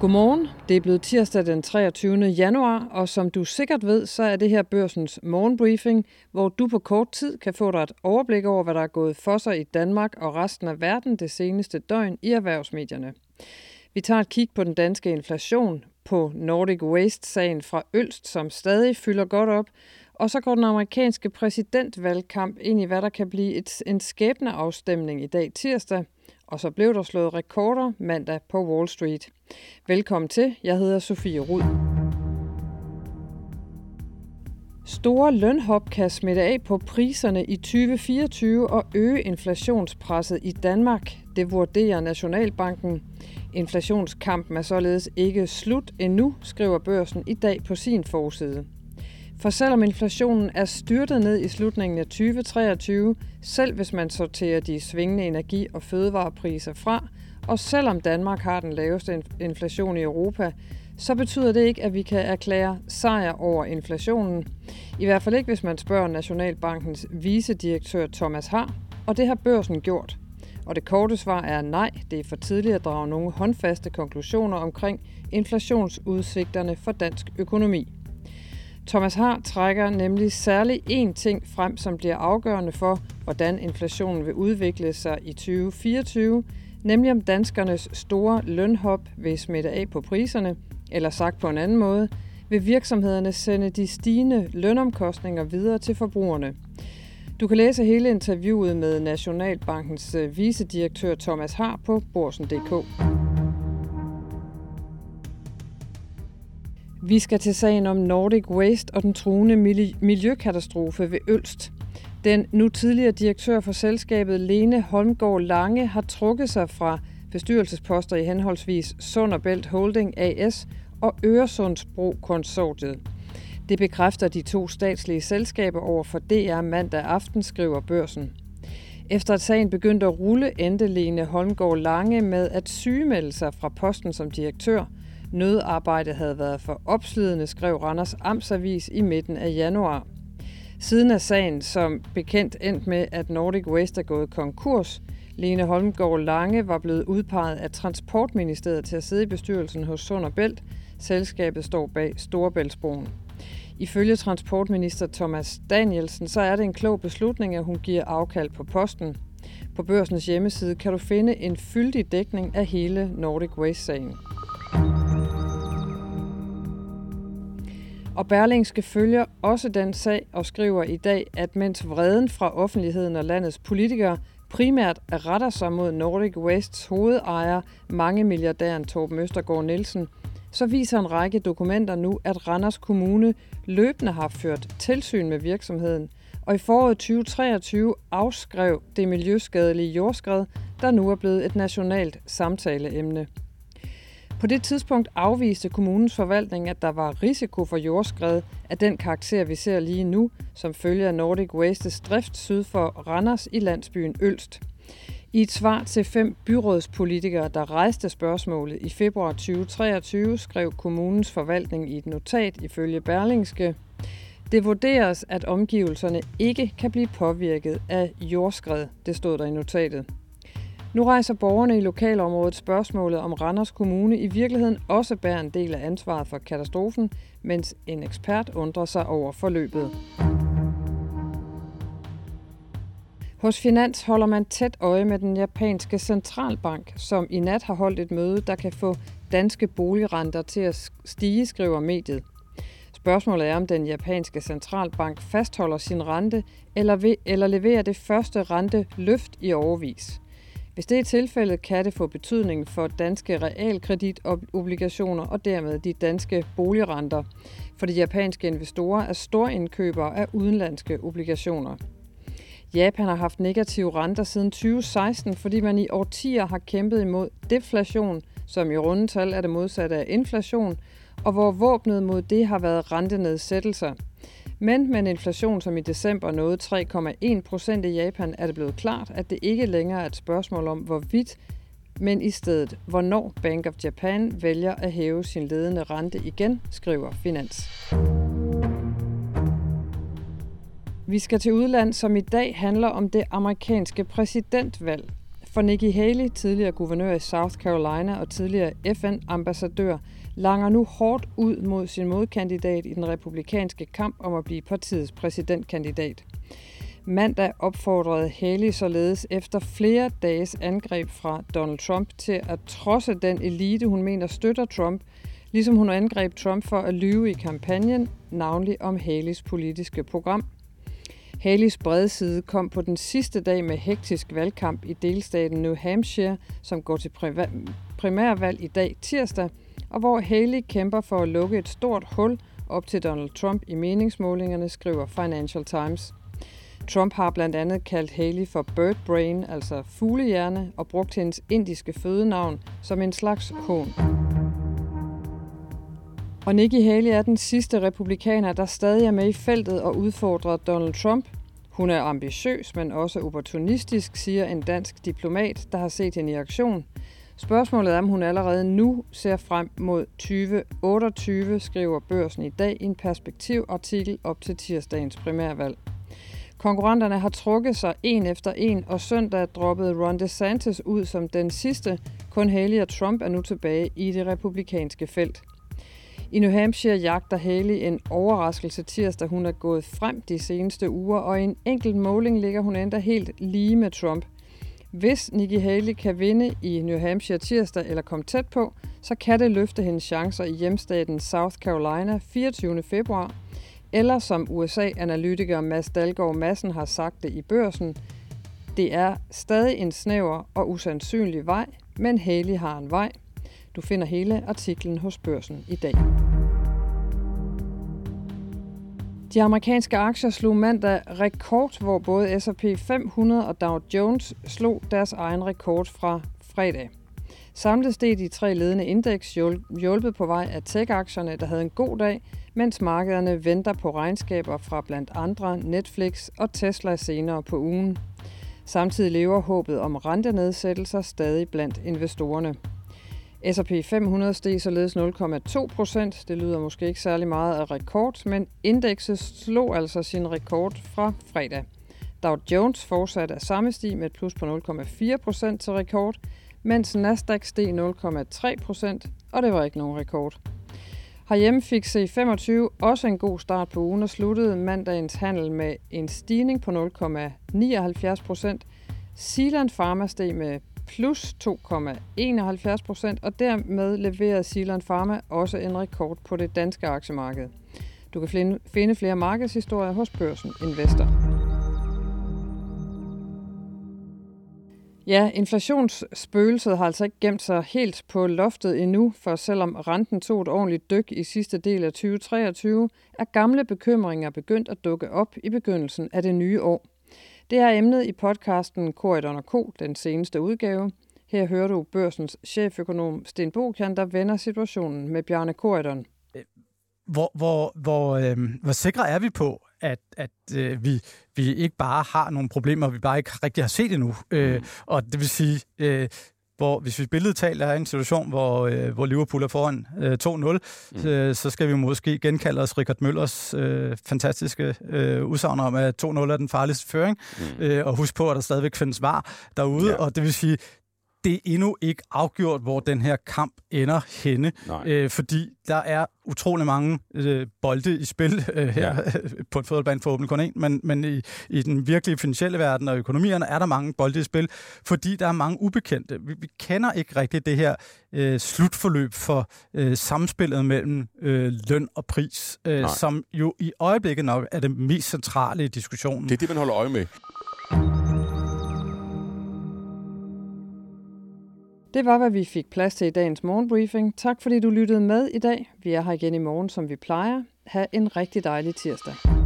Godmorgen. Det er blevet tirsdag den 23. januar, og som du sikkert ved, så er det her børsens morgenbriefing, hvor du på kort tid kan få dig et overblik over, hvad der er gået for sig i Danmark og resten af verden det seneste døgn i erhvervsmedierne. Vi tager et kig på den danske inflation, på Nordic Waste-sagen fra Ølst, som stadig fylder godt op, og så går den amerikanske præsidentvalgkamp ind i, hvad der kan blive et, en skæbne afstemning i dag tirsdag – og så blev der slået rekorder mandag på Wall Street. Velkommen til, jeg hedder Sofie Rud. Store lønhop kan smitte af på priserne i 2024 og øge inflationspresset i Danmark. Det vurderer Nationalbanken. Inflationskampen er således ikke slut endnu, skriver børsen i dag på sin forside. For selvom inflationen er styrtet ned i slutningen af 2023, selv hvis man sorterer de svingende energi- og fødevarepriser fra, og selvom Danmark har den laveste inflation i Europa, så betyder det ikke, at vi kan erklære sejr over inflationen. I hvert fald ikke, hvis man spørger Nationalbankens vicedirektør Thomas Har, og det har børsen gjort. Og det korte svar er nej, det er for tidligt at drage nogle håndfaste konklusioner omkring inflationsudsigterne for dansk økonomi. Thomas Har trækker nemlig særlig én ting frem, som bliver afgørende for, hvordan inflationen vil udvikle sig i 2024, nemlig om danskernes store lønhop vil smitte af på priserne, eller sagt på en anden måde, vil virksomhederne sende de stigende lønomkostninger videre til forbrugerne. Du kan læse hele interviewet med Nationalbankens øh, vicedirektør Thomas Har på borsen.dk. Vi skal til sagen om Nordic Waste og den truende miljøkatastrofe ved Ølst. Den nu tidligere direktør for selskabet Lene Holmgaard Lange har trukket sig fra bestyrelsesposter i henholdsvis Sund og Bælt Holding AS og Øresundsbro Konsortiet. Det bekræfter de to statslige selskaber over for DR mandag aften, skriver børsen. Efter at sagen begyndte at rulle, endte Lene Holmgaard Lange med at sygemelde sig fra posten som direktør – Nødarbejdet havde været for opslidende, skrev Randers Amtsavis i midten af januar. Siden af sagen, som bekendt endt med, at Nordic Waste er gået konkurs, Lene Holmgaard Lange var blevet udpeget af Transportministeriet til at sidde i bestyrelsen hos Sund og Bælt. Selskabet står bag Storebæltsbroen. Ifølge transportminister Thomas Danielsen, så er det en klog beslutning, at hun giver afkald på posten. På børsens hjemmeside kan du finde en fyldig dækning af hele Nordic Waste-sagen. Og Berlingske følger også den sag og skriver i dag, at mens vreden fra offentligheden og landets politikere primært retter sig mod Nordic Wastes hovedejer, mange milliardæren Torben Østergaard Nielsen, så viser en række dokumenter nu, at Randers Kommune løbende har ført tilsyn med virksomheden, og i foråret 2023 afskrev det miljøskadelige jordskred, der nu er blevet et nationalt samtaleemne. På det tidspunkt afviste kommunens forvaltning, at der var risiko for jordskred af den karakter, vi ser lige nu, som følger Nordic Wastes drift syd for Randers i landsbyen Ølst. I et svar til fem byrådspolitikere, der rejste spørgsmålet i februar 2023, skrev kommunens forvaltning i et notat ifølge Berlingske, det vurderes, at omgivelserne ikke kan blive påvirket af jordskred, det stod der i notatet. Nu rejser borgerne i lokalområdet spørgsmålet om Randers Kommune i virkeligheden også bærer en del af ansvaret for katastrofen, mens en ekspert undrer sig over forløbet. Hos Finans holder man tæt øje med den japanske centralbank, som i nat har holdt et møde, der kan få danske boligrenter til at stige, skriver mediet. Spørgsmålet er, om den japanske centralbank fastholder sin rente eller, ved, eller leverer det første rente løft i overvis. Hvis det er tilfældet, kan det få betydning for danske realkreditobligationer og dermed de danske boligrenter, for de japanske investorer er store indkøbere af udenlandske obligationer. Japan har haft negative renter siden 2016, fordi man i årtier har kæmpet imod deflation, som i rundetal er det modsatte af inflation, og hvor våbnet mod det har været rentenedsættelser – men med en inflation, som i december nåede 3,1 procent i Japan, er det blevet klart, at det ikke længere er et spørgsmål om, hvorvidt, men i stedet, hvornår Bank of Japan vælger at hæve sin ledende rente igen, skriver Finans. Vi skal til udland, som i dag handler om det amerikanske præsidentvalg. For Nikki Haley, tidligere guvernør i South Carolina og tidligere FN-ambassadør, langer nu hårdt ud mod sin modkandidat i den republikanske kamp om at blive partiets præsidentkandidat. Mandag opfordrede Haley således efter flere dages angreb fra Donald Trump til at trodse den elite, hun mener støtter Trump, ligesom hun angreb Trump for at lyve i kampagnen, navnlig om Haleys politiske program. Haleys bredside kom på den sidste dag med hektisk valgkamp i delstaten New Hampshire, som går til primærvalg i dag tirsdag, og hvor Haley kæmper for at lukke et stort hul op til Donald Trump i meningsmålingerne, skriver Financial Times. Trump har blandt andet kaldt Haley for bird brain, altså fuglehjerne, og brugt hendes indiske fødenavn som en slags hån. Og Nikki Haley er den sidste republikaner, der stadig er med i feltet og udfordrer Donald Trump. Hun er ambitiøs, men også opportunistisk, siger en dansk diplomat, der har set hende i aktion. Spørgsmålet er, om hun allerede nu ser frem mod 2028, skriver børsen i dag i en perspektivartikel op til tirsdagens primærvalg. Konkurrenterne har trukket sig en efter en, og søndag droppede Ron DeSantis ud som den sidste. Kun Haley og Trump er nu tilbage i det republikanske felt. I New Hampshire jagter Haley en overraskelse tirsdag. Hun er gået frem de seneste uger, og i en enkelt måling ligger hun endda helt lige med Trump. Hvis Nikki Haley kan vinde i New Hampshire tirsdag eller komme tæt på, så kan det løfte hendes chancer i hjemstaten South Carolina 24. februar. Eller som USA-analytiker Mads Dalgaard Madsen har sagt det i børsen, det er stadig en snæver og usandsynlig vej, men Haley har en vej – du finder hele artiklen hos børsen i dag. De amerikanske aktier slog mandag rekord, hvor både S&P 500 og Dow Jones slog deres egen rekord fra fredag. Samlet steg de tre ledende indeks hjulpet på vej af tech-aktierne, der havde en god dag, mens markederne venter på regnskaber fra blandt andre Netflix og Tesla senere på ugen. Samtidig lever håbet om rentenedsættelser stadig blandt investorerne. S&P 500 steg således 0,2 procent. Det lyder måske ikke særlig meget af rekord, men indekset slog altså sin rekord fra fredag. Dow Jones fortsatte af samme sti med et plus på 0,4 procent til rekord, mens Nasdaq steg 0,3 procent, og det var ikke nogen rekord. Herhjemme fik C25 også en god start på ugen og sluttede mandagens handel med en stigning på 0,79 procent. Sealand Pharma steg med plus 2,71 procent, og dermed leverede Silan Pharma også en rekord på det danske aktiemarked. Du kan finde flere markedshistorier hos Børsen Investor. Ja, inflationsspøgelset har altså ikke gemt sig helt på loftet endnu, for selvom renten tog et ordentligt dyk i sidste del af 2023, er gamle bekymringer begyndt at dukke op i begyndelsen af det nye år. Det er emnet i podcasten Korridon K, den seneste udgave. Her hører du børsens cheføkonom Sten Bokan, der vender situationen med Bjarne Korridon. Øh, hvor, hvor, hvor, øh, hvor sikre er vi på, at, at øh, vi, vi ikke bare har nogle problemer, vi bare ikke rigtig har set endnu? Øh, mm. Og det vil sige, øh, hvor hvis vi billedtalt er i en situation, hvor, øh, hvor Liverpool er foran øh, 2-0, mm. øh, så skal vi måske genkalde os Richard Møllers øh, fantastiske øh, udsagn om, at 2-0 er den farligste føring, mm. øh, og husk på, at der stadigvæk findes var derude, ja. og det vil sige, det er endnu ikke afgjort, hvor den her kamp ender henne, øh, fordi der er utrolig mange øh, bolde i spil øh, her ja. på en fodboldbane for kun en, men, men i, i den virkelige finansielle verden og økonomierne er der mange bolde i spil, fordi der er mange ubekendte. Vi, vi kender ikke rigtigt det her øh, slutforløb for øh, samspillet mellem øh, løn og pris, øh, som jo i øjeblikket nok er det mest centrale i diskussionen. Det er det, man holder øje med. Det var, hvad vi fik plads til i dagens morgenbriefing. Tak fordi du lyttede med i dag. Vi er her igen i morgen, som vi plejer. Ha' en rigtig dejlig tirsdag.